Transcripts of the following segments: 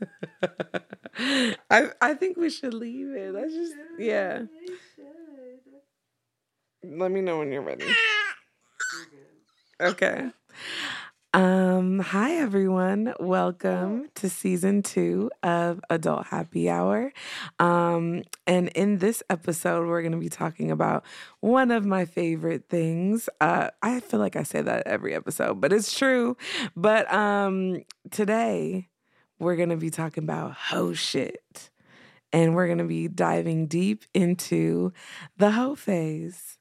I I think we should leave it. Let's just yeah. Let me know when you're ready. Okay. Um, hi everyone. Welcome to season two of Adult Happy Hour. Um, and in this episode, we're gonna be talking about one of my favorite things. Uh, I feel like I say that every episode, but it's true. But um today we're gonna be talking about hoe shit. And we're gonna be diving deep into the hoe phase.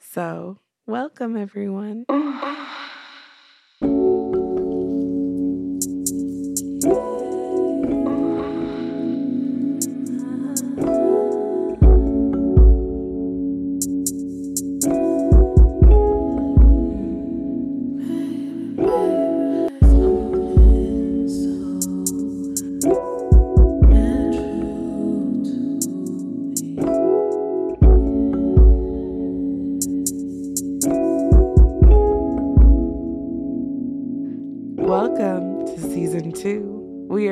So welcome everyone.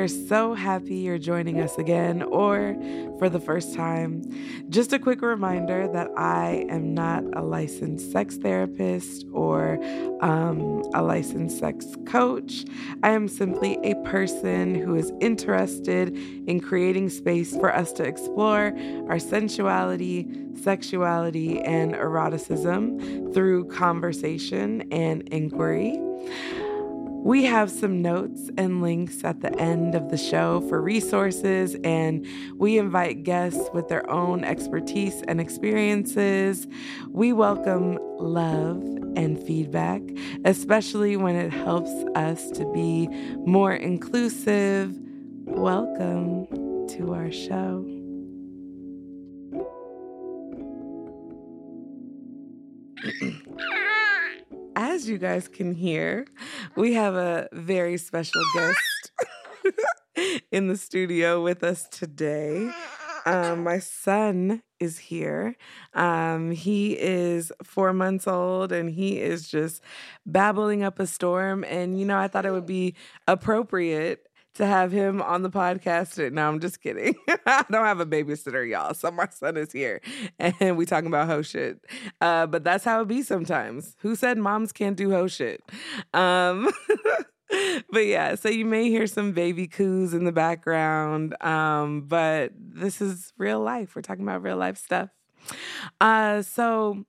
are so happy you're joining us again or for the first time. Just a quick reminder that I am not a licensed sex therapist or um, a licensed sex coach. I am simply a person who is interested in creating space for us to explore our sensuality, sexuality, and eroticism through conversation and inquiry. We have some notes and links at the end of the show for resources, and we invite guests with their own expertise and experiences. We welcome love and feedback, especially when it helps us to be more inclusive. Welcome to our show. As you guys can hear, we have a very special guest in the studio with us today. Um, my son is here. Um, he is four months old and he is just babbling up a storm. And, you know, I thought it would be appropriate to have him on the podcast. No, I'm just kidding. I don't have a babysitter, y'all. So my son is here and we talking about hoe shit. Uh, but that's how it be sometimes. Who said moms can't do hoe shit? Um, but yeah, so you may hear some baby coos in the background. Um, but this is real life. We're talking about real life stuff. Uh, so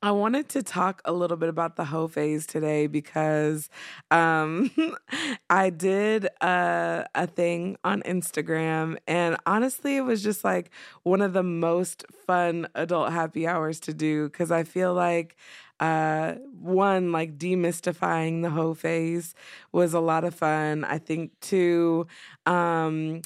I wanted to talk a little bit about the hoe phase today because um, I did a, a thing on Instagram, and honestly, it was just like one of the most fun adult happy hours to do because I feel like uh, one, like demystifying the hoe phase was a lot of fun. I think two, um,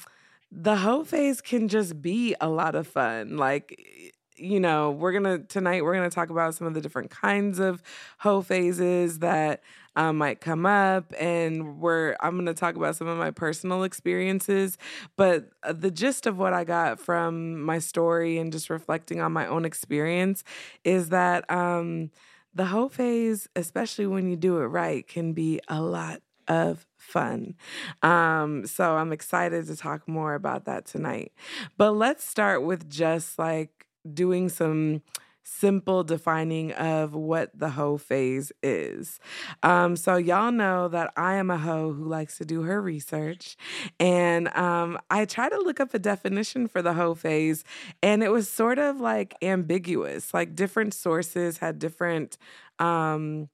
the hoe phase can just be a lot of fun. Like, you know, we're gonna tonight we're gonna talk about some of the different kinds of hoe phases that um, might come up, and we're I'm gonna talk about some of my personal experiences. But uh, the gist of what I got from my story and just reflecting on my own experience is that um, the hoe phase, especially when you do it right, can be a lot of fun. Um, so I'm excited to talk more about that tonight. But let's start with just like doing some simple defining of what the hoe phase is. Um, so y'all know that I am a hoe who likes to do her research, and um, I try to look up a definition for the hoe phase, and it was sort of like ambiguous. Like different sources had different. Um,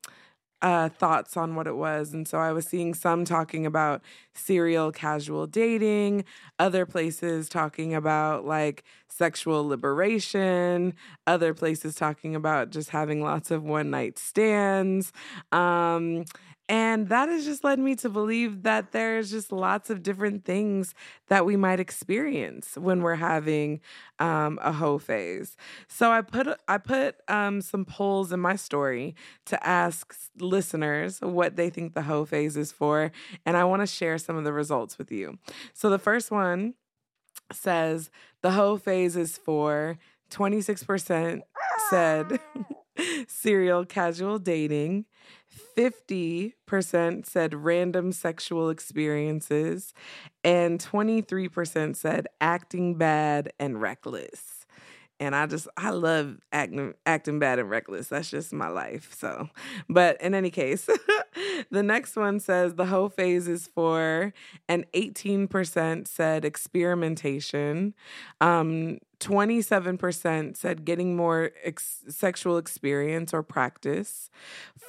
uh, thoughts on what it was. And so I was seeing some talking about serial casual dating, other places talking about like sexual liberation, other places talking about just having lots of one night stands. Um, and that has just led me to believe that there's just lots of different things that we might experience when we're having um, a hoe phase. So I put I put um, some polls in my story to ask listeners what they think the hoe phase is for, and I want to share some of the results with you. So the first one says the hoe phase is for 26% said serial casual dating. 50% said random sexual experiences, and 23% said acting bad and reckless and I just I love acting acting bad and reckless. That's just my life. So, but in any case, the next one says the hoe phase is for, and 18% said experimentation. Um, 27% said getting more ex- sexual experience or practice.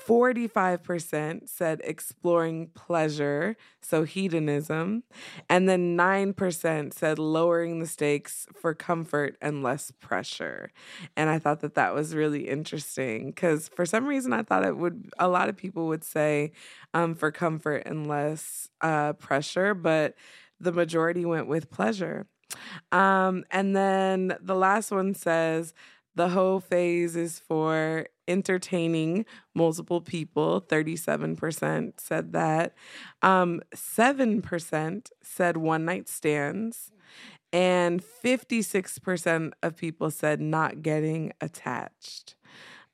45% said exploring pleasure, so hedonism. And then 9% said lowering the stakes for comfort and less pressure. And I thought that that was really interesting because for some reason I thought it would, a lot of people would say um, for comfort and less uh, pressure, but the majority went with pleasure. Um, and then the last one says the whole phase is for entertaining multiple people. 37% said that. Um, 7% said one night stands. And 56% of people said not getting attached.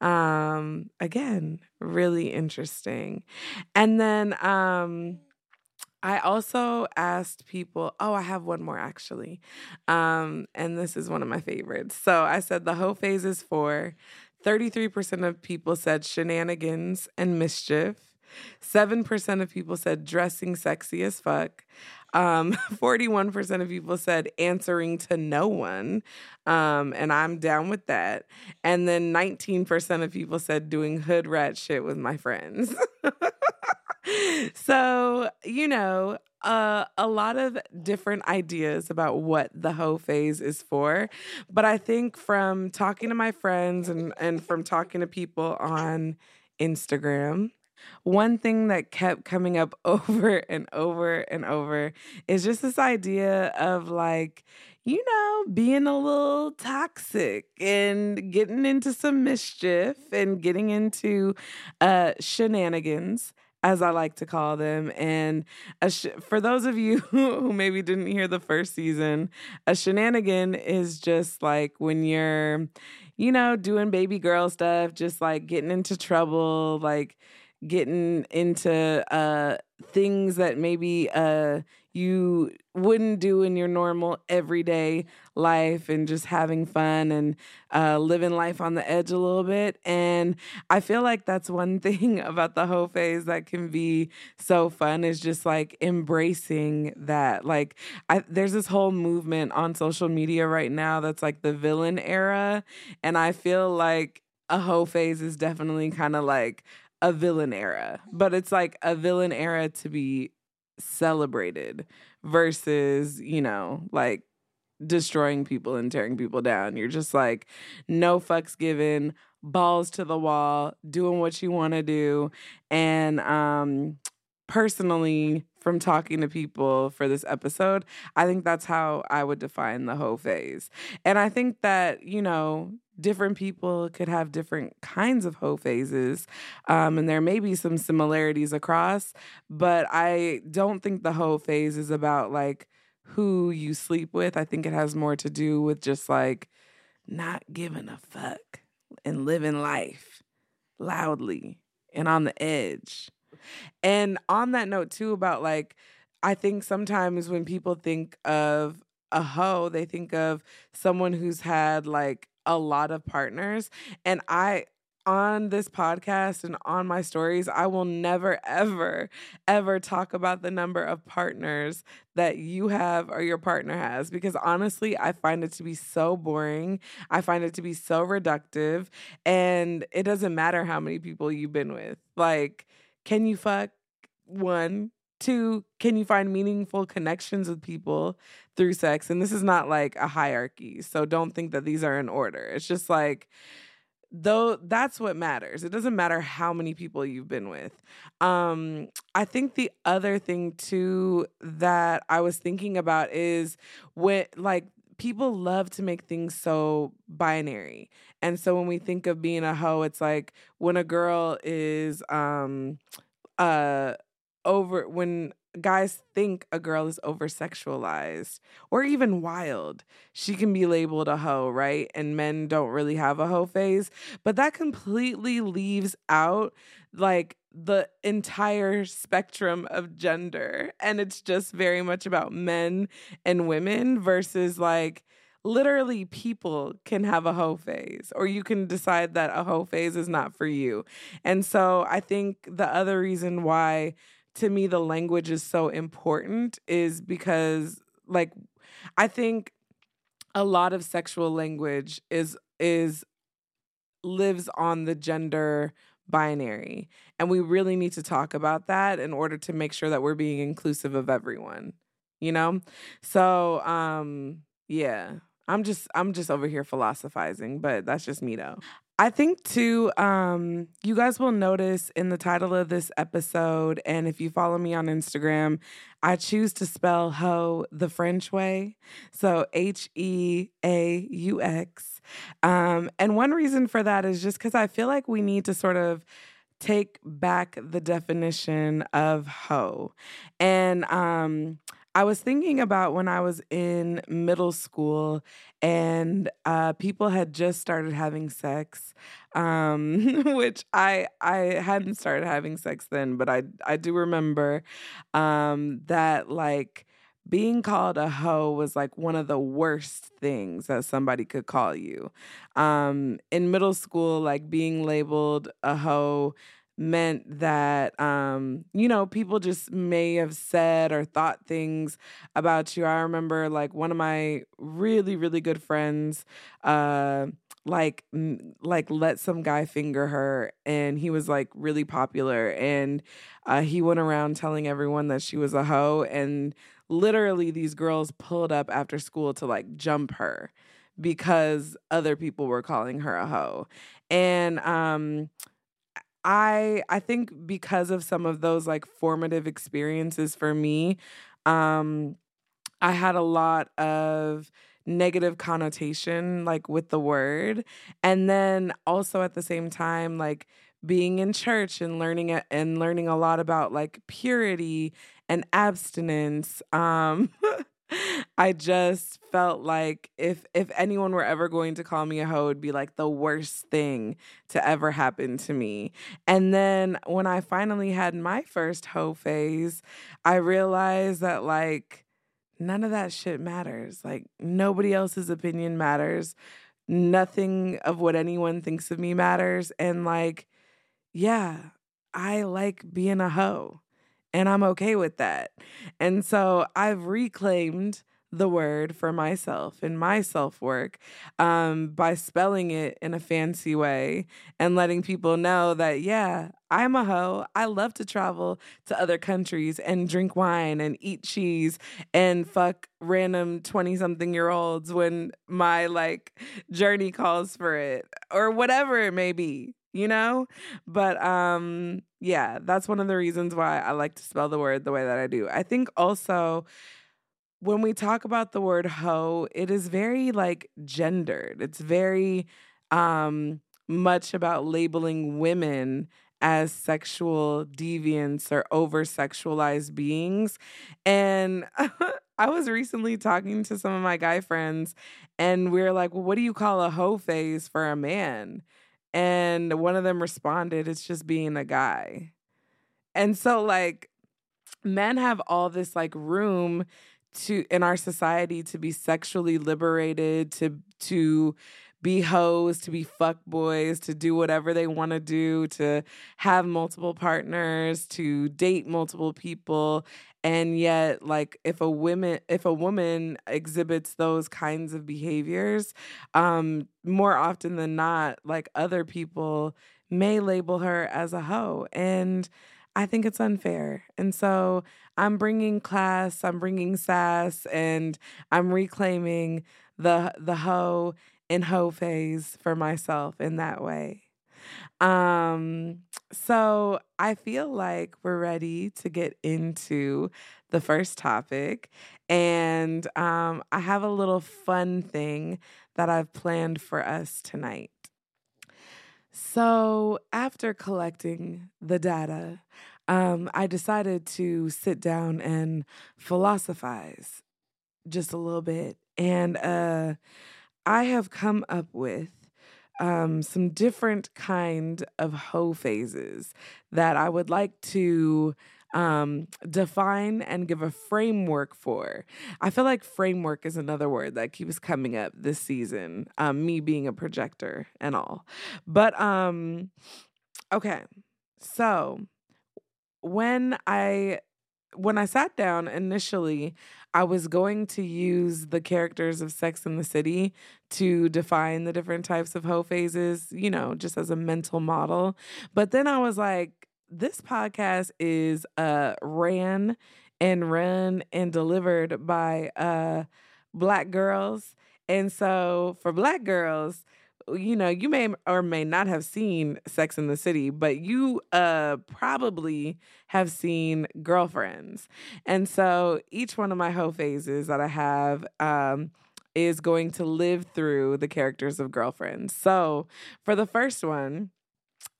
Um, again, really interesting. And then um, I also asked people, oh, I have one more actually. Um, and this is one of my favorites. So I said the whole phase is for 33% of people said shenanigans and mischief. 7% of people said dressing sexy as fuck. Um, 41% of people said answering to no one. Um, and I'm down with that. And then 19% of people said doing hood rat shit with my friends. so, you know, uh, a lot of different ideas about what the hoe phase is for. But I think from talking to my friends and, and from talking to people on Instagram, one thing that kept coming up over and over and over is just this idea of like, you know, being a little toxic and getting into some mischief and getting into uh, shenanigans as I like to call them. And sh- for those of you who maybe didn't hear the first season, a shenanigan is just like when you're, you know, doing baby girl stuff, just like getting into trouble, like getting into uh things that maybe uh you wouldn't do in your normal everyday life and just having fun and uh, living life on the edge a little bit. And I feel like that's one thing about the hoe phase that can be so fun is just like embracing that. Like, I, there's this whole movement on social media right now that's like the villain era. And I feel like a hoe phase is definitely kind of like a villain era, but it's like a villain era to be celebrated versus, you know, like destroying people and tearing people down. You're just like, no fucks given, balls to the wall, doing what you want to do. And um, personally, from talking to people for this episode, I think that's how I would define the hoe phase. And I think that, you know, different people could have different kinds of hoe phases. Um, and there may be some similarities across, but I don't think the hoe phase is about like who you sleep with. I think it has more to do with just like not giving a fuck and living life loudly and on the edge. And on that note, too, about like, I think sometimes when people think of a hoe, they think of someone who's had like a lot of partners. And I, on this podcast and on my stories, I will never, ever, ever talk about the number of partners that you have or your partner has because honestly, I find it to be so boring. I find it to be so reductive. And it doesn't matter how many people you've been with. Like, can you fuck? One, Two, can you find meaningful connections with people through sex? And this is not like a hierarchy. So don't think that these are in order. It's just like, though that's what matters. It doesn't matter how many people you've been with. Um, I think the other thing too that I was thinking about is when like people love to make things so binary. And so when we think of being a hoe, it's like when a girl is um uh over when guys think a girl is over sexualized or even wild, she can be labeled a hoe, right? And men don't really have a hoe phase. But that completely leaves out like the entire spectrum of gender and it's just very much about men and women versus like literally people can have a hoe phase or you can decide that a hoe phase is not for you. And so I think the other reason why to me the language is so important is because like I think a lot of sexual language is is lives on the gender binary and we really need to talk about that in order to make sure that we're being inclusive of everyone you know so um yeah I'm just I'm just over here philosophizing, but that's just me though. I think too, um, you guys will notice in the title of this episode, and if you follow me on Instagram, I choose to spell hoe the French way. So H E A U X. Um, and one reason for that is just because I feel like we need to sort of take back the definition of hoe. And um, I was thinking about when I was in middle school and uh, people had just started having sex, um, which I I hadn't started having sex then, but I I do remember um, that like being called a hoe was like one of the worst things that somebody could call you. Um, in middle school, like being labeled a hoe meant that um you know people just may have said or thought things about you. I remember like one of my really really good friends uh like like let some guy finger her and he was like really popular and uh he went around telling everyone that she was a hoe and literally these girls pulled up after school to like jump her because other people were calling her a hoe. And um I I think because of some of those like formative experiences for me, um, I had a lot of negative connotation like with the word. And then also at the same time like being in church and learning it and learning a lot about like purity and abstinence um I just felt like if if anyone were ever going to call me a hoe, it'd be like the worst thing to ever happen to me. And then when I finally had my first hoe phase, I realized that like none of that shit matters. Like nobody else's opinion matters. Nothing of what anyone thinks of me matters. And like, yeah, I like being a hoe and I'm okay with that. And so I've reclaimed the word for myself in my self work um, by spelling it in a fancy way and letting people know that, yeah, I'm a hoe. I love to travel to other countries and drink wine and eat cheese and fuck random 20 something year olds when my like journey calls for it or whatever it may be you know? But um yeah, that's one of the reasons why I like to spell the word the way that I do. I think also when we talk about the word hoe, it is very like gendered. It's very um much about labeling women as sexual deviants or over sexualized beings. And I was recently talking to some of my guy friends, and we are like, well, what do you call a hoe phase for a man? And one of them responded, It's just being a guy. And so, like, men have all this like room to in our society to be sexually liberated, to to be hoes, to be fuck boys, to do whatever they want to do, to have multiple partners, to date multiple people. And yet like if a woman if a woman exhibits those kinds of behaviors um more often than not like other people may label her as a hoe. And i think it's unfair. And so i'm bringing class i'm bringing sass and i'm reclaiming the the hoe and hoe phase for myself in that way um, so I feel like we're ready to get into the first topic. And um, I have a little fun thing that I've planned for us tonight. So, after collecting the data, um, I decided to sit down and philosophize just a little bit. And uh, I have come up with um, some different kind of hoe phases that I would like to um, define and give a framework for. I feel like framework is another word that keeps coming up this season. Um, me being a projector and all, but um, okay. So when I when I sat down initially, I was going to use the characters of Sex in the City to define the different types of hoe phases, you know, just as a mental model. But then I was like, this podcast is uh ran and run and delivered by uh black girls. And so for black girls, you know, you may or may not have seen Sex in the City, but you uh probably have seen Girlfriends. And so each one of my hoe phases that I have um is going to live through the characters of Girlfriends. So for the first one,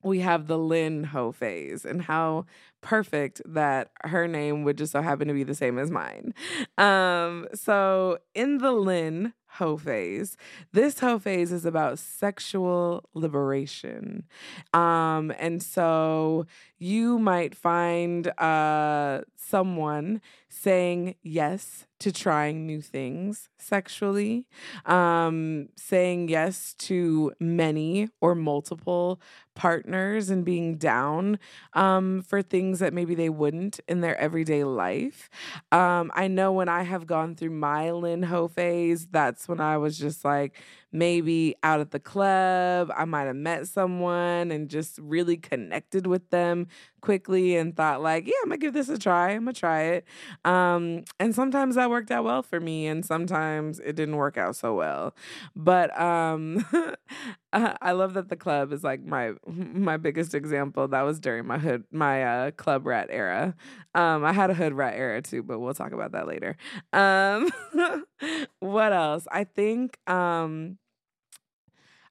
we have the Lynn Ho phase and how perfect that her name would just so happen to be the same as mine. Um, so in the Lynn Ho phase, this Ho phase is about sexual liberation. Um, and so you might find uh, someone saying yes to trying new things sexually, um, saying yes to many or multiple partners and being down um, for things that maybe they wouldn't in their everyday life. Um, I know when I have gone through my Lynn Ho phase, that's when I was just like, maybe out at the club, I might have met someone and just really connected with them quickly and thought like, yeah, I'm gonna give this a try. I'm gonna try it. Um, and sometimes that worked out well for me, and sometimes it didn't work out so well. But um, I love that the club is like my my biggest example. That was during my hood my uh, club rat era. Um, I had a hood rat era too, but we'll talk about that later. Um, what else? I think um,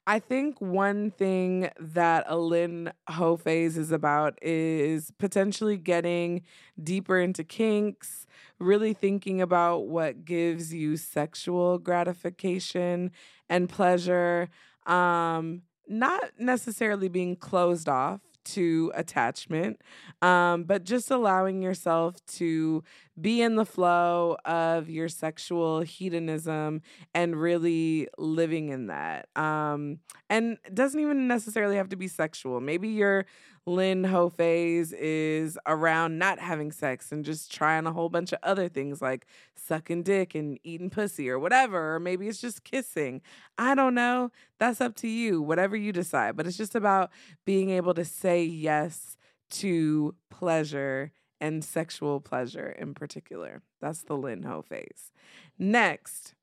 I think one thing that a Lynn Ho phase is about is potentially getting deeper into kinks, really thinking about what gives you sexual gratification and pleasure, um, not necessarily being closed off to attachment, um, but just allowing yourself to be in the flow of your sexual hedonism and really living in that. Um, and doesn't even necessarily have to be sexual. Maybe your Lynn Ho phase is around not having sex and just trying a whole bunch of other things like sucking dick and eating pussy or whatever. Or maybe it's just kissing. I don't know. That's up to you, whatever you decide. But it's just about being able to say yes to pleasure and sexual pleasure in particular. That's the Lynn Ho phase. Next,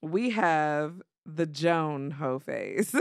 we have the Joan Ho phase.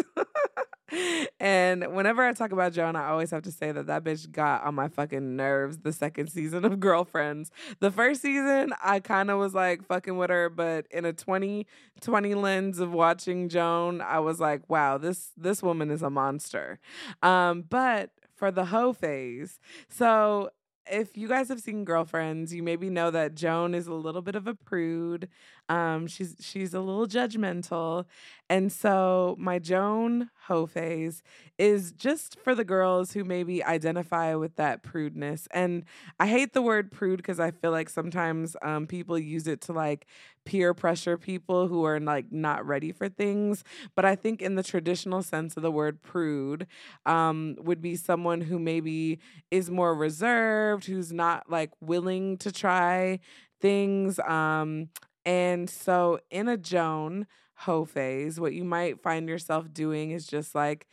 and whenever I talk about Joan, I always have to say that that bitch got on my fucking nerves the second season of Girlfriends. The first season, I kind of was like fucking with her, but in a 2020 lens of watching Joan, I was like, wow, this this woman is a monster. Um, but for the hoe phase, so if you guys have seen Girlfriends, you maybe know that Joan is a little bit of a prude. Um, she's she's a little judgmental, and so my Joan hoe phase is just for the girls who maybe identify with that prudeness. And I hate the word prude because I feel like sometimes um, people use it to like peer pressure people who are like not ready for things. But I think in the traditional sense of the word prude, um, would be someone who maybe is more reserved, who's not like willing to try things. Um, and so in a Joan hoe phase, what you might find yourself doing is just like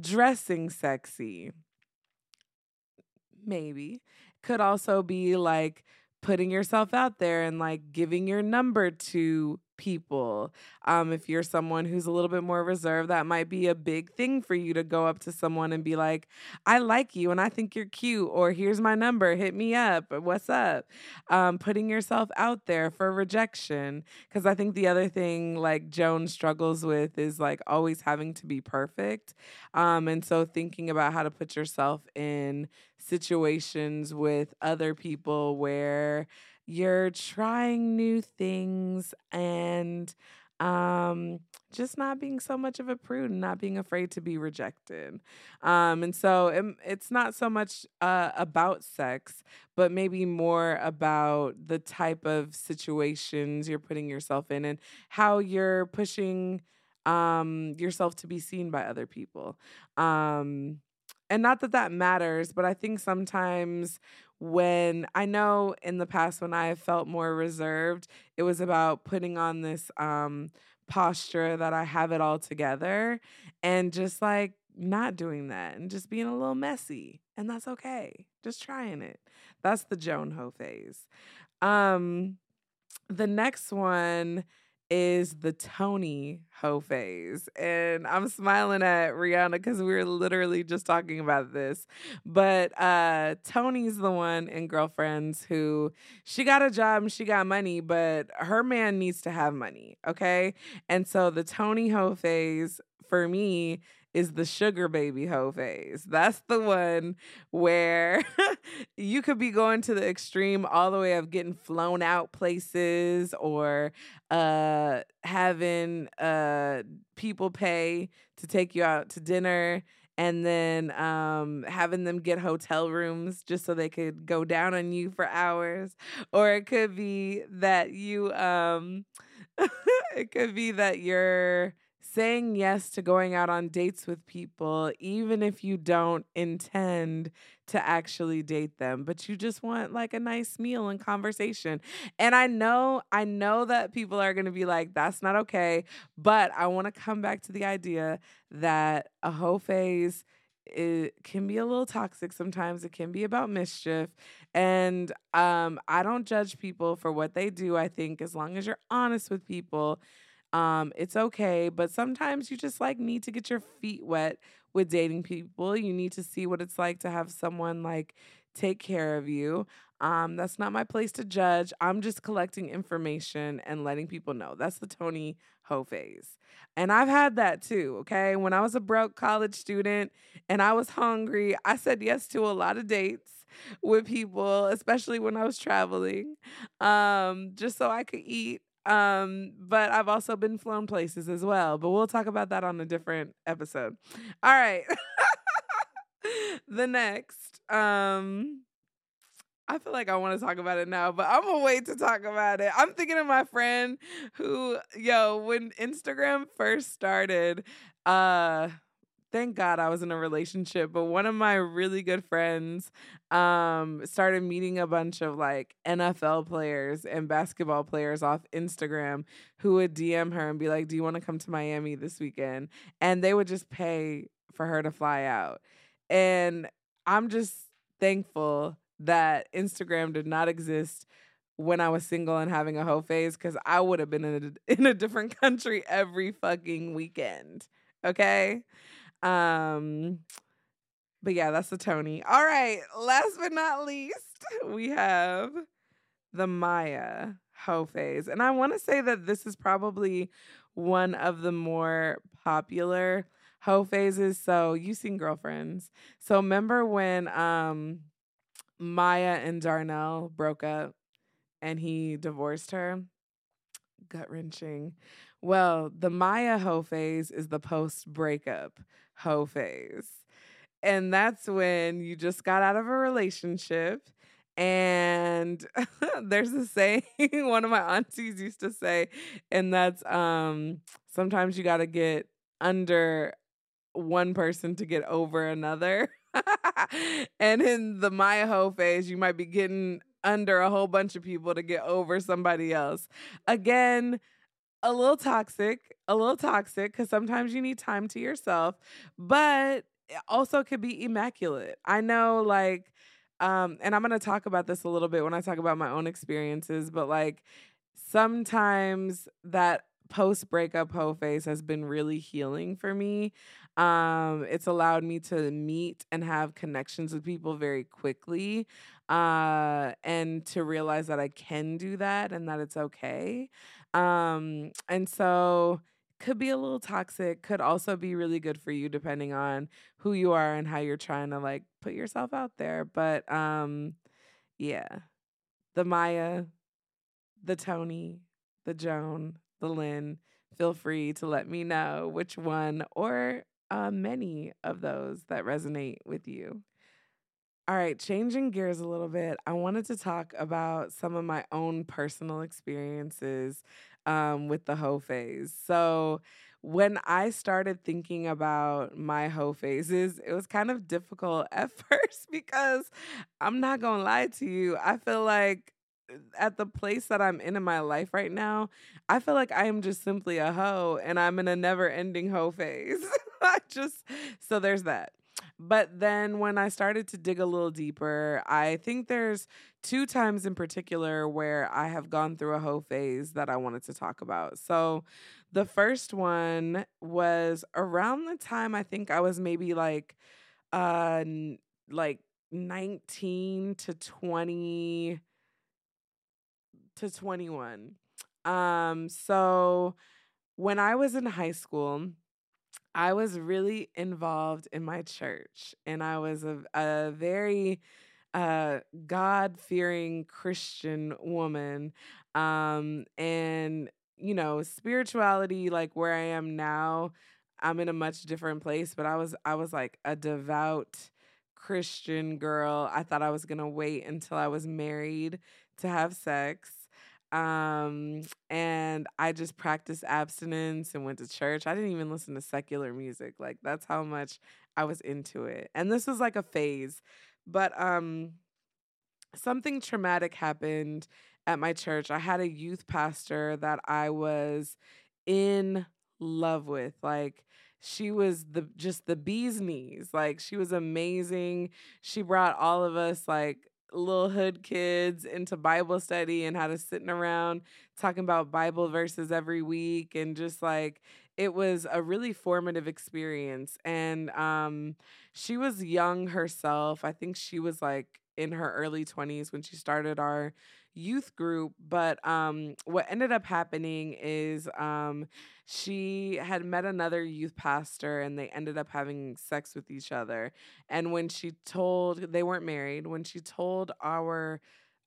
dressing sexy. Maybe. Could also be like putting yourself out there and like giving your number to people. Um, if you're someone who's a little bit more reserved, that might be a big thing for you to go up to someone and be like, I like you and I think you're cute, or here's my number, hit me up, what's up? Um, putting yourself out there for rejection. Because I think the other thing like Joan struggles with is like always having to be perfect. Um, and so thinking about how to put yourself in situations with other people where you're trying new things and um, just not being so much of a prude and not being afraid to be rejected. Um, and so it, it's not so much uh, about sex, but maybe more about the type of situations you're putting yourself in and how you're pushing um, yourself to be seen by other people. Um, and not that that matters, but I think sometimes when I know in the past when I felt more reserved, it was about putting on this um, posture that I have it all together and just like not doing that and just being a little messy. And that's okay. Just trying it. That's the Joan Ho phase. Um, the next one is the Toni Ho phase. And I'm smiling at Rihanna because we were literally just talking about this. But uh Toni's the one in Girlfriends who she got a job and she got money, but her man needs to have money. Okay. And so the Toni Ho phase for me is the sugar baby hoe phase. That's the one where you could be going to the extreme all the way of getting flown out places or uh having uh people pay to take you out to dinner and then um, having them get hotel rooms just so they could go down on you for hours. Or it could be that you, um, it could be that you're saying yes to going out on dates with people, even if you don't intend to actually date them, but you just want like a nice meal and conversation. And I know, I know that people are to be like, that's not okay. But I want to come back to the idea that a whole phase it can be a little toxic sometimes it can be about mischief and um i don't judge people for what they do i think as long as you're honest with people um, it's okay, but sometimes you just like need to get your feet wet with dating people. You need to see what it's like to have someone like take care of you. Um, that's not my place to judge. I'm just collecting information and letting people know. That's the Toni Ho phase. And I've had that too, okay? When I was a broke college student and I was hungry, I said yes to a lot of dates with people, especially when I was traveling, um, just so I could eat um, but I've also been flown places as well. But we'll talk about that on a different episode. All right. the next. Um I feel like I want to talk about it now, but I'm gonna wait to talk about it. I'm thinking of my friend who, yo, when Instagram first started, uh, thank God I was in a relationship, but one of my really good friends um started meeting a bunch of like NFL players and basketball players off Instagram who would DM her and be like, "Do you want to come to Miami this weekend?" And they would just pay for her to fly out. And I'm just thankful that Instagram did not exist when I was single and having a hoe phase because I would have been in a, in a different country every fucking weekend. Okay. Um, but yeah, that's the Toni. All right, last but not least, we have the Maya hoe phase. And I want to say that this is probably one of the more popular hoe phases. So you've seen girlfriends. So remember when um Maya and Darnell broke up and he divorced her? Gut wrenching. Well, the Maya hoe phase is the post breakup hoe phase. And that's when you just got out of a relationship. And there's a saying one of my aunties used to say, and that's um, sometimes you got to get under one person to get over another. and in the Maya hoe phase, you might be getting under a whole bunch of people to get over somebody else. Again, a little toxic, a little toxic because sometimes you need time to yourself, but also could be immaculate. I know, like, um, and I'm gonna talk about this a little bit when I talk about my own experiences, but like sometimes that post breakup hoe phase has been really healing for me. Um, it's allowed me to meet and have connections with people very quickly uh, and to realize that I can do that and that it's okay. Um, and so could be a little toxic, could also be really good for you depending on who you are and how you're trying to like put yourself out there. But um yeah. The Maya, the Toni, the Joan, the Lynn feel free to let me know which one or uh, many of those that resonate with you. All right, changing gears a little bit, I wanted to talk about some of my own personal experiences um, with the hoe phase. So, when I started thinking about my hoe phases, it was kind of difficult at first because I'm not gonna lie to you. I feel like uh, at the place that I'm in in my life right now, I feel like I am just simply a hoe and I'm in a never ending hoe phase. I just, so there's that. But then when I started to dig a little deeper, I think there's two times in particular where I have gone through a hoe phase that I wanted to talk about. So the first one was around the time I think I was maybe like uh like 19 to 20 to 21. Um so when I was in high school, I was really involved in my church and I was a, a very uh, God fearing Christian woman. Um, and, you know, spirituality, like where I am now, I'm in a much different place, but I was, I was like a devout Christian girl. I thought I was going to wait until I was married to have sex. Um, and I just practiced abstinence and went to church. I didn't even listen to secular music. Like that's how much I was into it. And this was like a phase. But um something traumatic happened at my church. I had a youth pastor that I was in love with. Like she was the just the bee's knees. Like she was amazing. She brought all of us like little hood kids into Bible study and had us sitting around talking about Bible verses every week and just like it was a really formative experience. And um she was young herself. I think she was like in her early 20s when she started our youth group. But um, what ended up happening is um, she had met another youth pastor and they ended up having sex with each other. And when she told, they weren't married, when she told our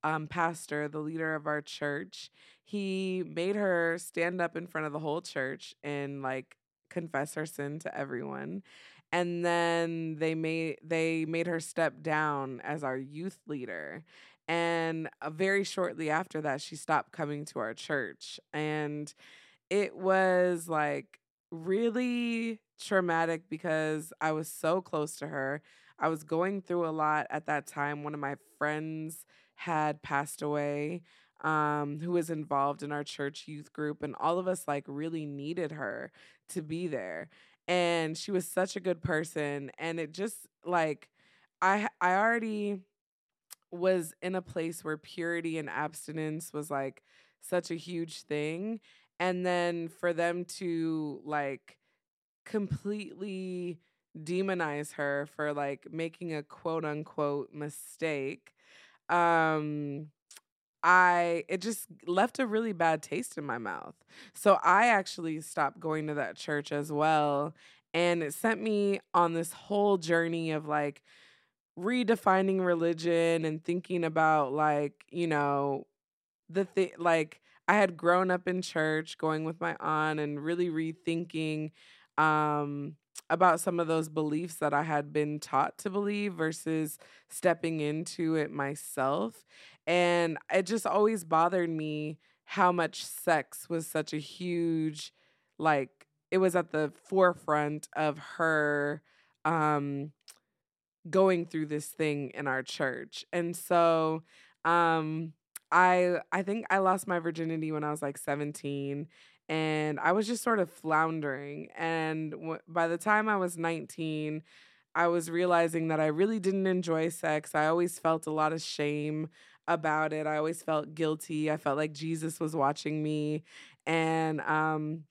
um, pastor, the leader of our church, he made her stand up in front of the whole church and like confess her sin to everyone and then they made they made her step down as our youth leader and uh, very shortly after that she stopped coming to our church and it was like really traumatic because I was so close to her. I was going through a lot at that time. One of my friends had passed away um, who was involved in our church youth group, and all of us like really needed her to be there and she was such a good person and it just like i i already was in a place where purity and abstinence was like such a huge thing and then for them to like completely demonize her for like making a quote unquote mistake um I it just left a really bad taste in my mouth. So I actually stopped going to that church as well and it sent me on this whole journey of like redefining religion and thinking about like, you know, the thing like I had grown up in church going with my aunt and really rethinking um about some of those beliefs that I had been taught to believe versus stepping into it myself. And it just always bothered me how much sex was such a huge, like, it was at the forefront of her um, going through this thing in our church. And so, um, I I think I lost my virginity when I was like 17 and I was just sort of floundering and w- by the time I was 19 I was realizing that I really didn't enjoy sex. I always felt a lot of shame about it. I always felt guilty. I felt like Jesus was watching me. And um,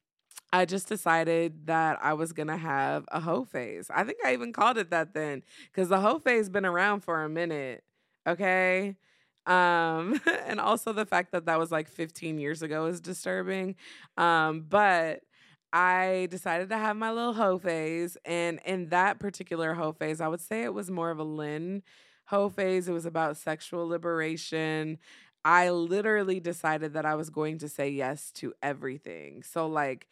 I just decided that I was gonna have a hoe phase. I think I even called it that then, because the hoe phase been around for a minute. Okay. Um, and also the fact that that was like 15 years ago is disturbing. Um, but I decided to have my little hoe phase, and in that particular hoe phase, I would say it was more of a Lynn hoe phase. It was about sexual liberation. I literally decided that I was going to say yes to everything. So like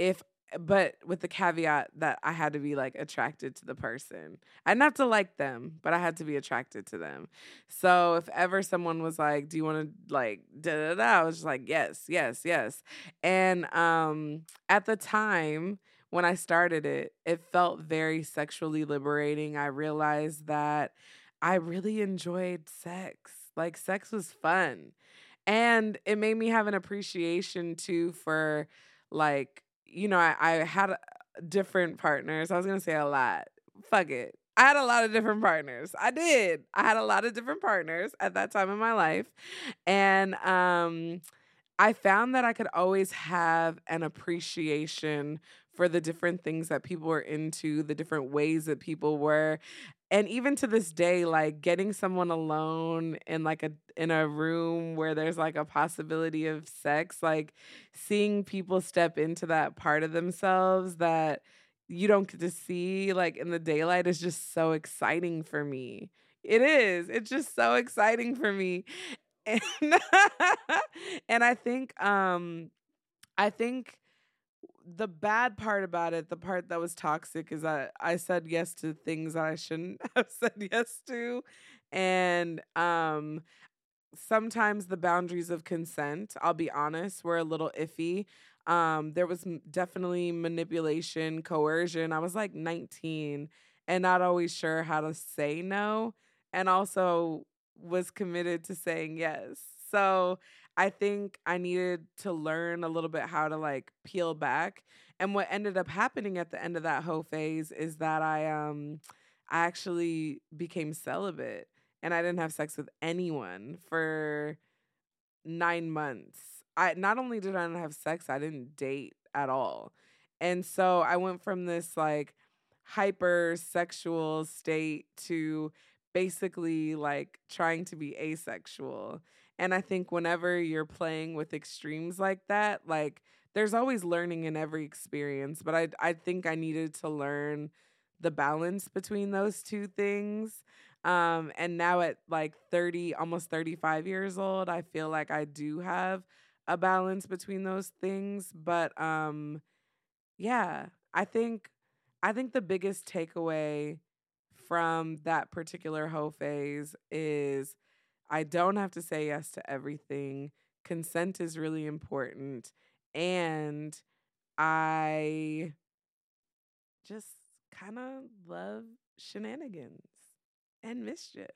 if but with the caveat that I had to be like attracted to the person. I have to like them, but I had to be attracted to them. So if ever someone was like, "Do you want to like da da da?" I was just like, "Yes, yes, yes." And um at the time when I started it, it felt very sexually liberating. I realized that I really enjoyed sex. Like sex was fun. And it made me have an appreciation too for like you know, I, I had different partners. I was gonna say a lot. Fuck it. I had a lot of different partners. I did. I had a lot of different partners at that time in my life. And um I found that I could always have an appreciation for the different things that people were into, the different ways that people were and even to this day like getting someone alone in like a in a room where there's like a possibility of sex like seeing people step into that part of themselves that you don't get to see like in the daylight is just so exciting for me. It is. It's just so exciting for me. And, and i think um i think the bad part about it, the part that was toxic, is that I said yes to things that I shouldn't have said yes to. And um, sometimes the boundaries of consent, I'll be honest, were a little iffy. Um, there was definitely manipulation, coercion. I was like 19 and not always sure how to say no, and also was committed to saying yes. So I think I needed to learn a little bit how to like peel back. And what ended up happening at the end of that whole phase is that I um I actually became celibate and I didn't have sex with anyone for 9 months. I not only did I not have sex, I didn't date at all. And so I went from this like hyper sexual state to basically like trying to be asexual. And I think whenever you're playing with extremes like that, like there's always learning in every experience, but I I think I needed to learn the balance between those two things. Um and now at like 30 almost 35 years old, I feel like I do have a balance between those things, but um yeah, I think I think the biggest takeaway from that particular hoe phase is I don't have to say yes to everything. Consent is really important. And I just kind of love shenanigans and mischief.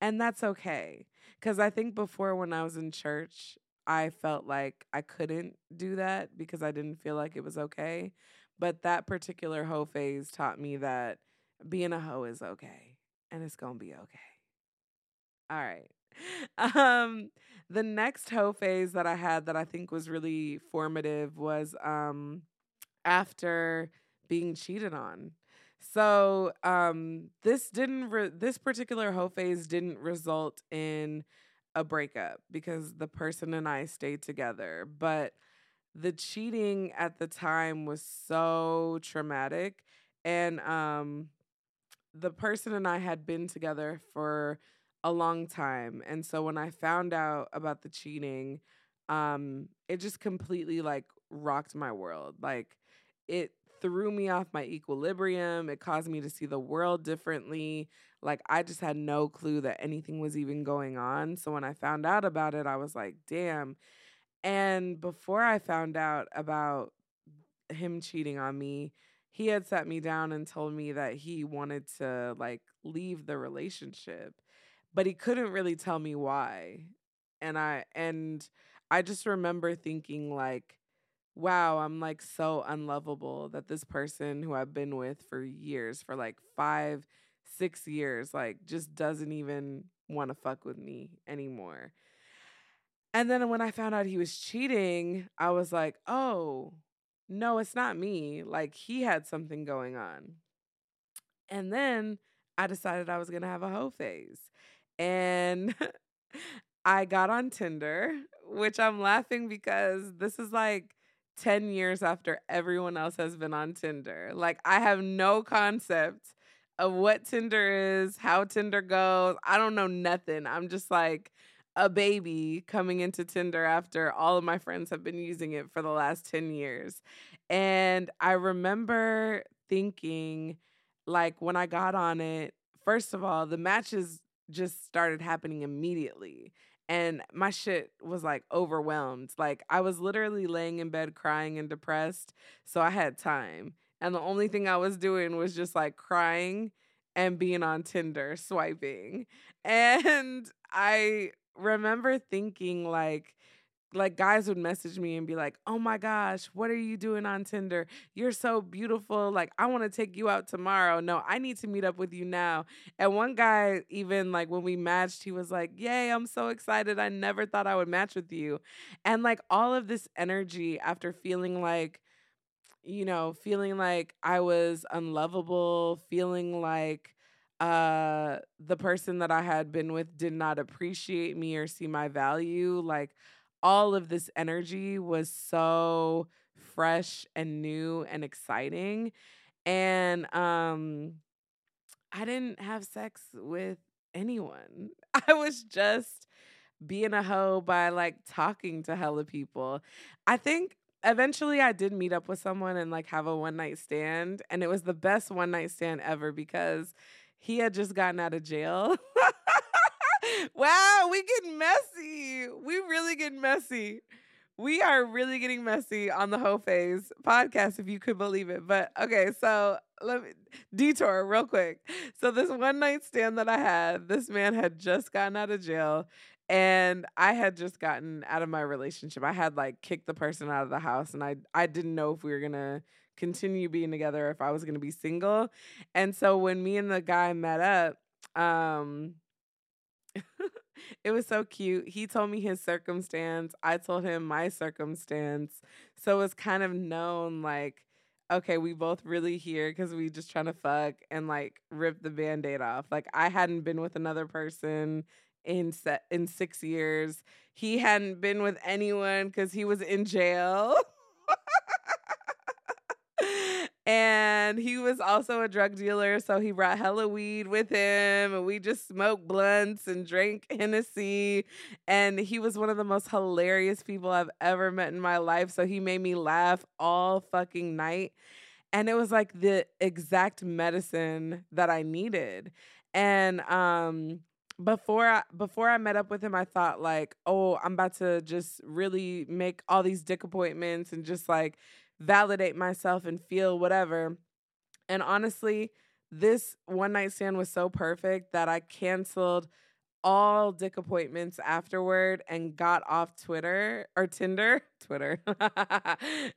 And that's okay. Because I think before when I was in church, I felt like I couldn't do that because I didn't feel like it was okay. But that particular hoe phase taught me that being a hoe is okay and it's going to be okay. All right. Um, the next hoe phase that I had that I think was really formative was um after being cheated on. So um this didn't re- this particular hoe phase didn't result in a breakup because the person and I stayed together, but the cheating at the time was so traumatic and um the person and I had been together for a long time. And so when I found out about the cheating, um, it just completely like rocked my world. Like it threw me off my equilibrium. It caused me to see the world differently. Like I just had no clue that anything was even going on. So when I found out about it, I was like, damn. And before I found out about him cheating on me, he had sat me down and told me that he wanted to like leave the relationship but he couldn't really tell me why and i and i just remember thinking like wow i'm like so unlovable that this person who i've been with for years for like five six years like just doesn't even want to fuck with me anymore and then when i found out he was cheating i was like oh no, it's not me. Like he had something going on. And then I decided I was going to have a hoe phase. And I got on Tinder, which I'm laughing because this is like 10 years after everyone else has been on Tinder. Like I have no concept of what Tinder is, how Tinder goes. I don't know nothing. I'm just like, a baby coming into Tinder after all of my friends have been using it for the last 10 years. And I remember thinking, like, when I got on it, first of all, the matches just started happening immediately. And my shit was like overwhelmed. Like, I was literally laying in bed crying and depressed. So I had time. And the only thing I was doing was just like crying and being on Tinder, swiping. And I remember thinking like like guys would message me and be like, "Oh my gosh, what are you doing on Tinder? You're so beautiful. Like, I want to take you out tomorrow. No, I need to meet up with you now." And one guy even like when we matched, he was like, "Yay, I'm so excited. I never thought I would match with you." And like all of this energy after feeling like you know, feeling like I was unlovable, feeling like uh the person that I had been with did not appreciate me or see my value, like all of this energy was so fresh and new and exciting. And um I didn't have sex with anyone. I was just being a hoe by like talking to hella people. I think eventually I did meet up with someone and like have a one night stand. And it was the best one night stand ever because he had just gotten out of jail. wow, we getting messy. We getting messy. We are really getting messy on the whole phase podcast, if you could believe it. But okay, so let me detour real quick. So this one night stand that I had, this man had just gotten out of jail and I had just gotten out of my relationship. I had like kicked the person out of the house and I I didn't know if we were going to continue being together if I was going to be single. And so when me and the guy met up, um it was so cute. He told me his circumstance. I told him my circumstance. So it was kind of known like, okay, we both really here because we just trying to fuck and like rip the band-aid off. Like I hadn't been with another person in se- in six years. He hadn't been with anyone because he was in jail. and he was also a drug dealer, so he brought hella weed with him, and we just smoked blunts and drank Hennessy. And he was one of the most hilarious people I've ever met in my life. So he made me laugh all fucking night. And it was like the exact medicine that I needed. And um before I before I met up with him, I thought like, oh, I'm about to just really make all these dick appointments and just like validate myself and feel whatever. And honestly, this one night stand was so perfect that I canceled all dick appointments afterward and got off Twitter or Tinder. Twitter.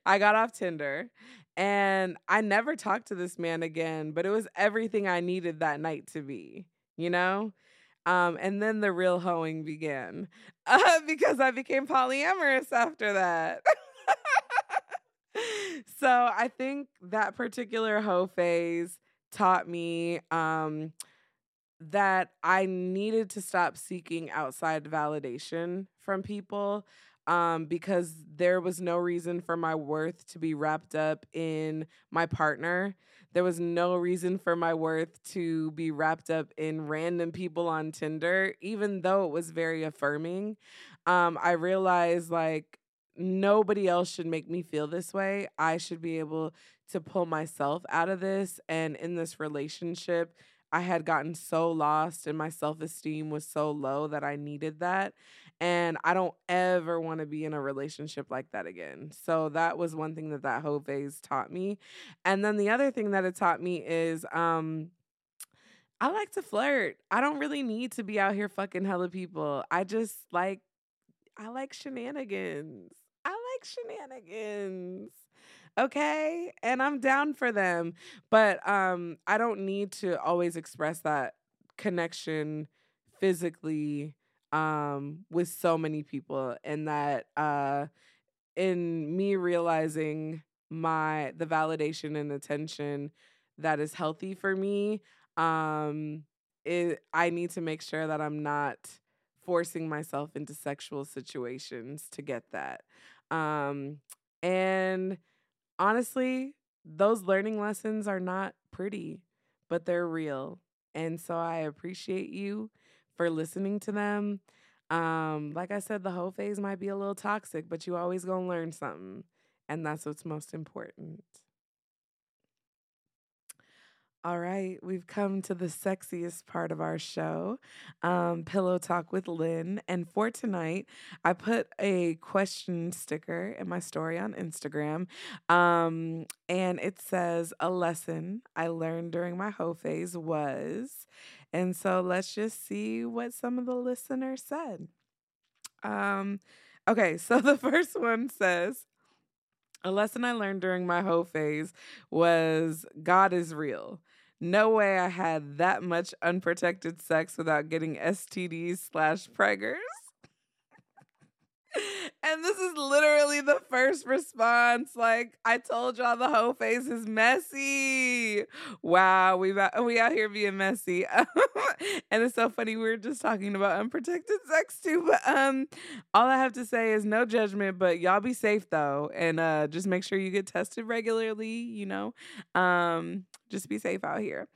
I got off Tinder and I never talked to this man again, but it was everything I needed that night to be, you know? Um, and then the real hoeing began uh, because I became polyamorous after that. so I think that particular hoe phase taught me um, that I needed to stop seeking outside validation from people um, because there was no reason for my worth to be wrapped up in my partner. There was no reason for my worth to be wrapped up in random people on Tinder, even though it was very affirming. Um, I realized like nobody else should make me feel this way. I should be able to pull myself out of this. And in this relationship, I had gotten so lost and my self esteem was so low that I needed that. And I don't ever want to be in a relationship like that again. So that was one thing that that whole phase taught me. And then the other thing that it taught me is, um, I like to flirt. I don't really need to be out here fucking hella people. I just like, I like shenanigans. Like shenanigans okay? And i'm down for them but um i don't need to always express that connection physically um with so many people and that uh in me realizing my the validation and attention that is healthy for me um it i need to make sure that i'm not forcing myself into sexual situations to get that um and honestly, those learning lessons are not pretty, but they're real. And so I appreciate you for listening to them. Um, like I said, the whole phase might be a little toxic, but you always gonna learn something. And that's what's most important. All right, we've come to the sexiest part of our show, um, Pillow Talk with Lynn. And for tonight, I put a question sticker in my story on Instagram. Um, and it says, A lesson I learned during my hoe phase was. And so let's just see what some of the listeners said. Um, okay, so the first one says, a lesson I learned during my hoe phase was God is real. No way I had that much unprotected sex without getting STDs slash preggers. And this is literally the first response. Like I told y'all, the whole face is messy. Wow, we we out here being messy, and it's so funny. We were just talking about unprotected sex too. But um, all I have to say is no judgment. But y'all be safe though, and uh, just make sure you get tested regularly. You know, um, just be safe out here.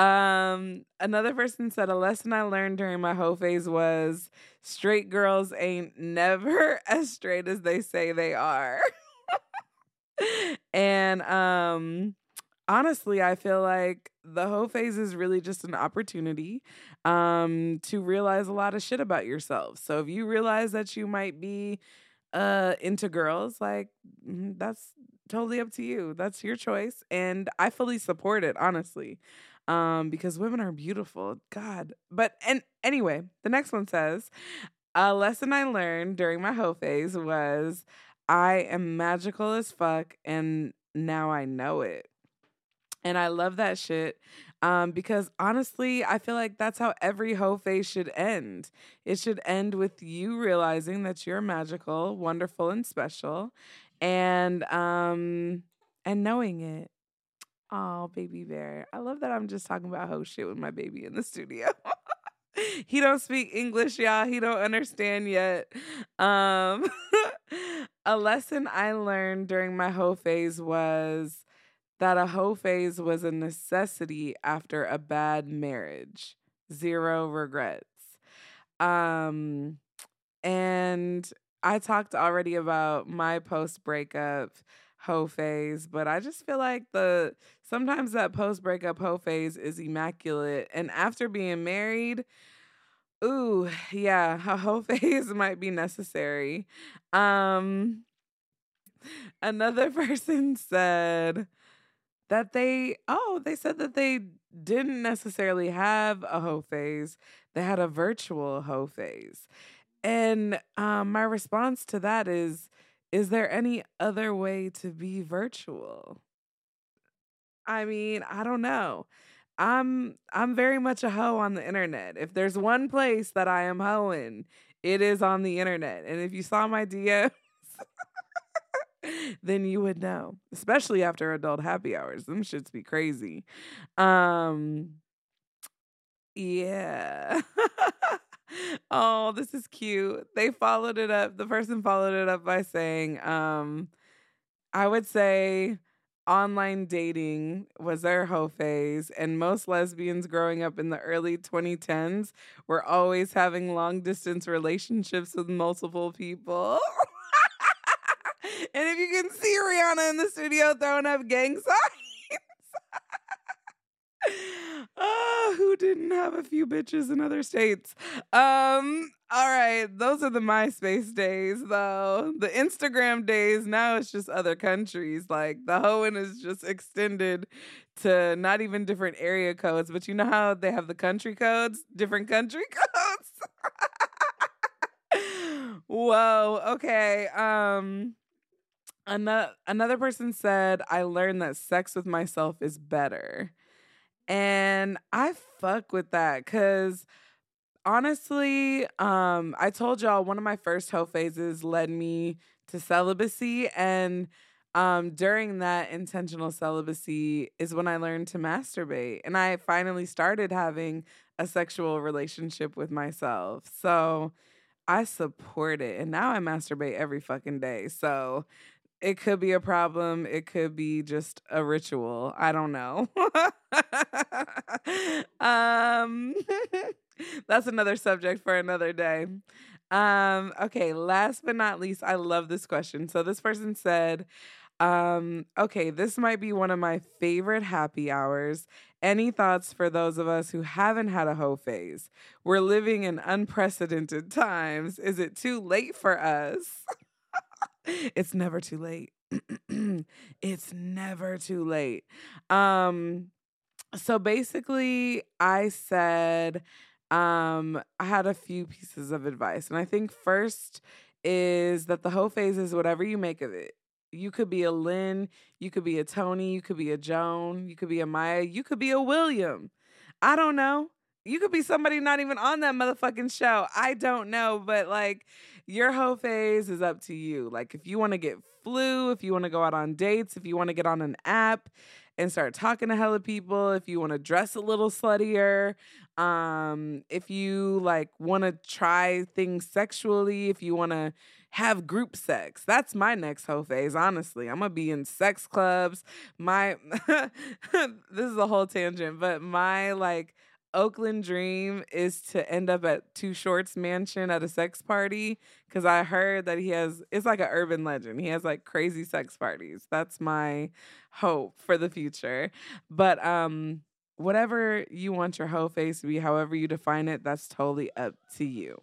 Um, another person said a lesson I learned during my hoe phase was straight girls ain't never as straight as they say they are. and um honestly, I feel like the hoe phase is really just an opportunity um to realize a lot of shit about yourself. So if you realize that you might be uh into girls, like mm, that's totally up to you. That's your choice. And I fully support it, honestly. Um, because women are beautiful. God. But and anyway, the next one says, a lesson I learned during my hoe phase was I am magical as fuck and now I know it. And I love that shit. Um, because honestly, I feel like that's how every hoe phase should end. It should end with you realizing that you're magical, wonderful, and special, and um and knowing it. Oh, baby bear. I love that I'm just talking about hoe shit with my baby in the studio. he don't speak English, y'all. He don't understand yet. Um a lesson I learned during my hoe phase was that a hoe phase was a necessity after a bad marriage. Zero regrets. Um and I talked already about my post breakup hoe phase, but I just feel like the sometimes that post breakup hoe phase is immaculate. And after being married, ooh, yeah, a hoe phase might be necessary. Um another person said that they oh, they said that they didn't necessarily have a hoe phase. They had a virtual hoe phase. And um, my response to that is Is there any other way to be virtual? I mean, I don't know. I'm I'm very much a hoe on the internet. If there's one place that I am hoeing, it is on the internet. And if you saw my DMs, then you would know. Especially after adult happy hours. Them shits be crazy. Um yeah. oh, this is cute. They followed it up. The person followed it up by saying, um, I would say online dating was their hoe phase, and most lesbians growing up in the early 2010s were always having long distance relationships with multiple people. and if you can see Rihanna in the studio throwing up gang signs. oh, who didn't have a few bitches in other states? Um, all right, those are the MySpace days, though. The Instagram days, now it's just other countries. Like the hoeing is just extended to not even different area codes, but you know how they have the country codes, different country codes. Whoa, okay. Um another another person said I learned that sex with myself is better. And I fuck with that because honestly, um, I told y'all one of my first hoe phases led me to celibacy. And um, during that intentional celibacy is when I learned to masturbate. And I finally started having a sexual relationship with myself. So I support it. And now I masturbate every fucking day. So it could be a problem. It could be just a ritual. I don't know. um, That's another subject for another day. Um, okay, last but not least, I love this question. So this person said, um, okay, this might be one of my favorite happy hours. Any thoughts for those of us who haven't had a hoe phase? We're living in unprecedented times. Is it too late for us? it's never too late. it's never too late. Um, so basically, I said, um, I had a few pieces of advice. And I think first is that the whole phase is whatever you make of it. You could be a Lynn, you could be a Toni, you could be a Joan, you could be a Maya, you could be a William. I don't know. You could be somebody not even on that motherfucking show. I don't know, but like your hoe phase is up to you. Like if you want to get flu, if you want to go out on dates, if you want to get on an app and start talking to hella people, if you want to dress a little sluttier, um, if you like want to try things sexually, if you want to have group sex. That's my next hoe phase, honestly. I'm gonna be in sex clubs. My this is a whole tangent, but my like Oakland dream is to end up at Too Short's mansion at a sex party because I heard that he has it's like an urban legend. He has like crazy sex parties. That's my hope for the future. But um whatever you want your whole phase to be, however you define it, that's totally up to you.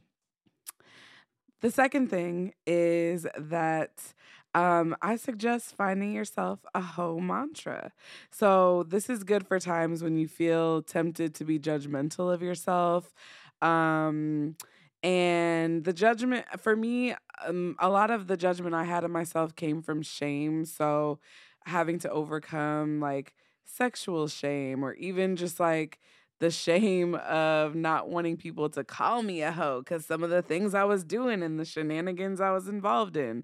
The second thing is that um, I suggest finding yourself a hoe mantra. So, this is good for times when you feel tempted to be judgmental of yourself. Um, and the judgment for me, um, a lot of the judgment I had of myself came from shame. So, having to overcome like sexual shame or even just like the shame of not wanting people to call me a hoe because some of the things I was doing and the shenanigans I was involved in.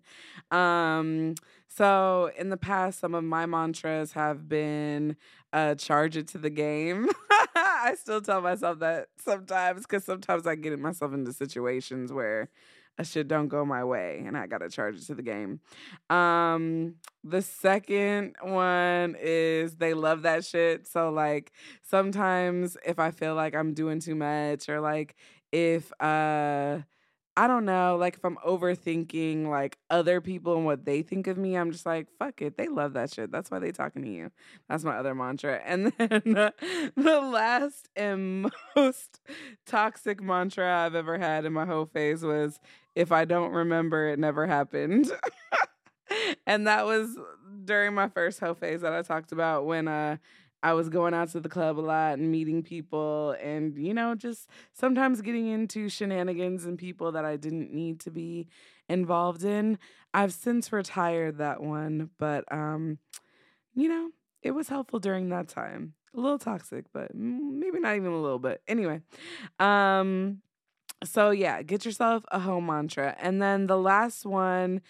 Um, so in the past, some of my mantras have been uh, charge it to the game. I still tell myself that sometimes because sometimes I get myself into situations where a shit don't go my way and I gotta charge it to the game. Um the second one is they love that shit. So like sometimes if I feel like I'm doing too much or like if uh I don't know, like if I'm overthinking like other people and what they think of me, I'm just like, fuck it. They love that shit. That's why they talking to you. That's my other mantra. And then the last and most toxic mantra I've ever had in my whole phase was if I don't remember, it never happened. and that was during my first hoe phase that I talked about when uh I was going out to the club a lot and meeting people and, you know, just sometimes getting into shenanigans and people that I didn't need to be involved in. I've since retired that one, but, um, you know, it was helpful during that time. A little toxic, but maybe not even a little bit. Anyway, um, so yeah, get yourself a hoe mantra. And then the last one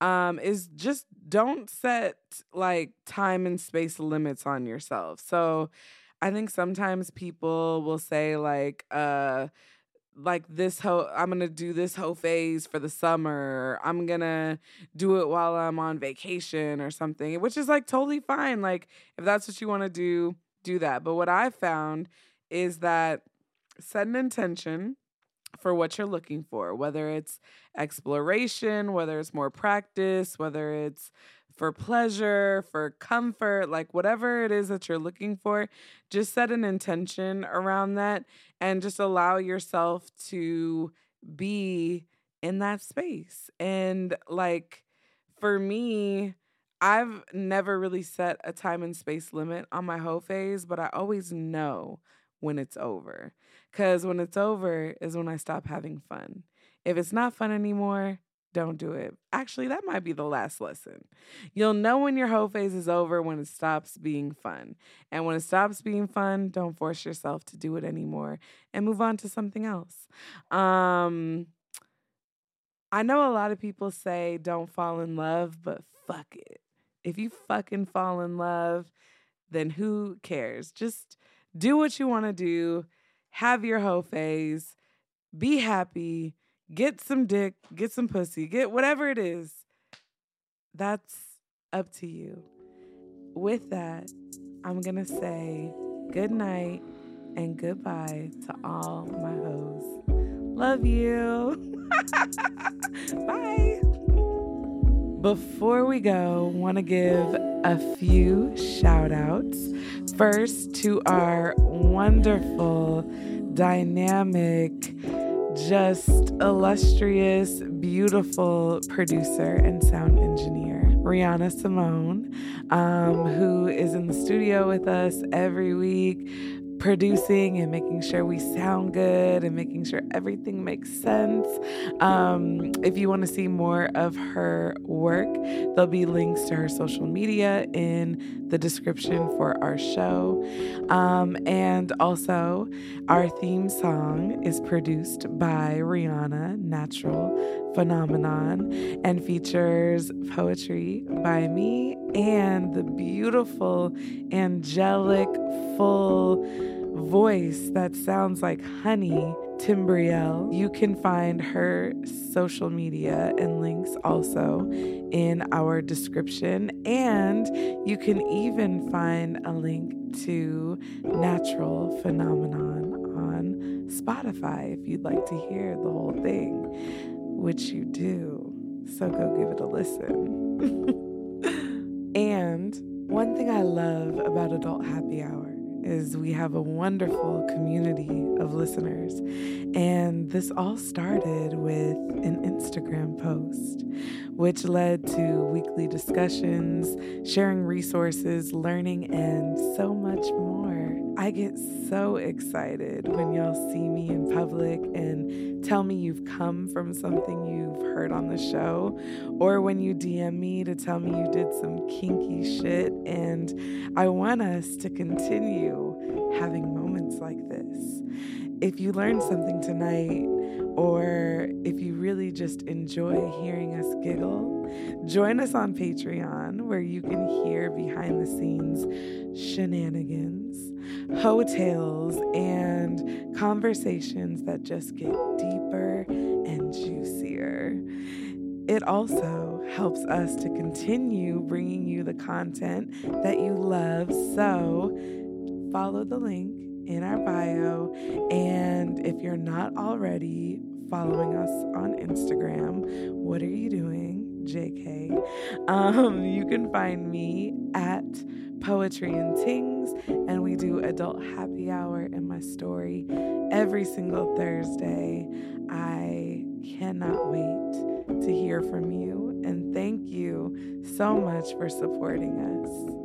um, is just don't set like time and space limits on yourself. So I think sometimes people will say like, uh, like this whole I'm gonna do this whole phase for the summer. I'm gonna do it while I'm on vacation or something, which is like totally fine. Like if that's what you want to do, do that. But what I found is that set an intention for what you're looking for, whether it's exploration, whether it's more practice, whether it's for pleasure, for comfort, like whatever it is that you're looking for, just set an intention around that and just allow yourself to be in that space. And like for me, I've never really set a time and space limit on my whole phase, but I always know when it's over. Because when it's over is when I stop having fun. If it's not fun anymore, don't do it. Actually, that might be the last lesson. You'll know when your whole phase is over when it stops being fun. And when it stops being fun, don't force yourself to do it anymore and move on to something else. Um, I know a lot of people say don't fall in love, but fuck it. If you fucking fall in love, then who cares? Just do what you want to do, have your hoe phase, be happy, get some dick, get some pussy, get whatever it is. That's up to you. With that, I'm going to say good night and goodbye to all my hoes. Love you. Bye. Before we go, want to give a few shout outs. First, to our wonderful, dynamic, just illustrious, beautiful producer and sound engineer, Rihanna Simone, um, who is in the studio with us every week producing and making sure we sound good and making sure everything makes sense. Um, if you want to see more of her work, there'll be links to her social media in the description for our show. Um, and also, our theme song is produced by Rihanna, Natural Phenomenon, and features poetry by me and the beautiful, angelic, full, voice that sounds like honey, Timbrielle. You can find her social media and links also in our description. And you can even find a link to Natural Phenomenon on Spotify if you'd like to hear the whole thing, which you do. So go give it a listen. one thing I love about Adult Happy Hour is we have a wonderful community of listeners. And this all started with an Instagram post, which led to weekly discussions, sharing resources, learning, and so much more. I get so excited when y'all see me in public and tell me you've come from something you've heard on the show, or when you DM me to tell me you did some kinky shit. And I want us to continue having moments like this. If you learned something tonight, or if you really just enjoy hearing us giggle, join us on Patreon where you can hear behind the scenes shenanigans, hotels, and conversations that just get deeper and juicier. It also helps us to continue bringing you the content that you love. So, follow the link in our bio. And if you're not already following us on Instagram, what are you doing? JK. Um, you can find me at Poetry and Tings, and we do adult happy hour in my story every single Thursday. I cannot wait to hear from you, and thank you so much for supporting us.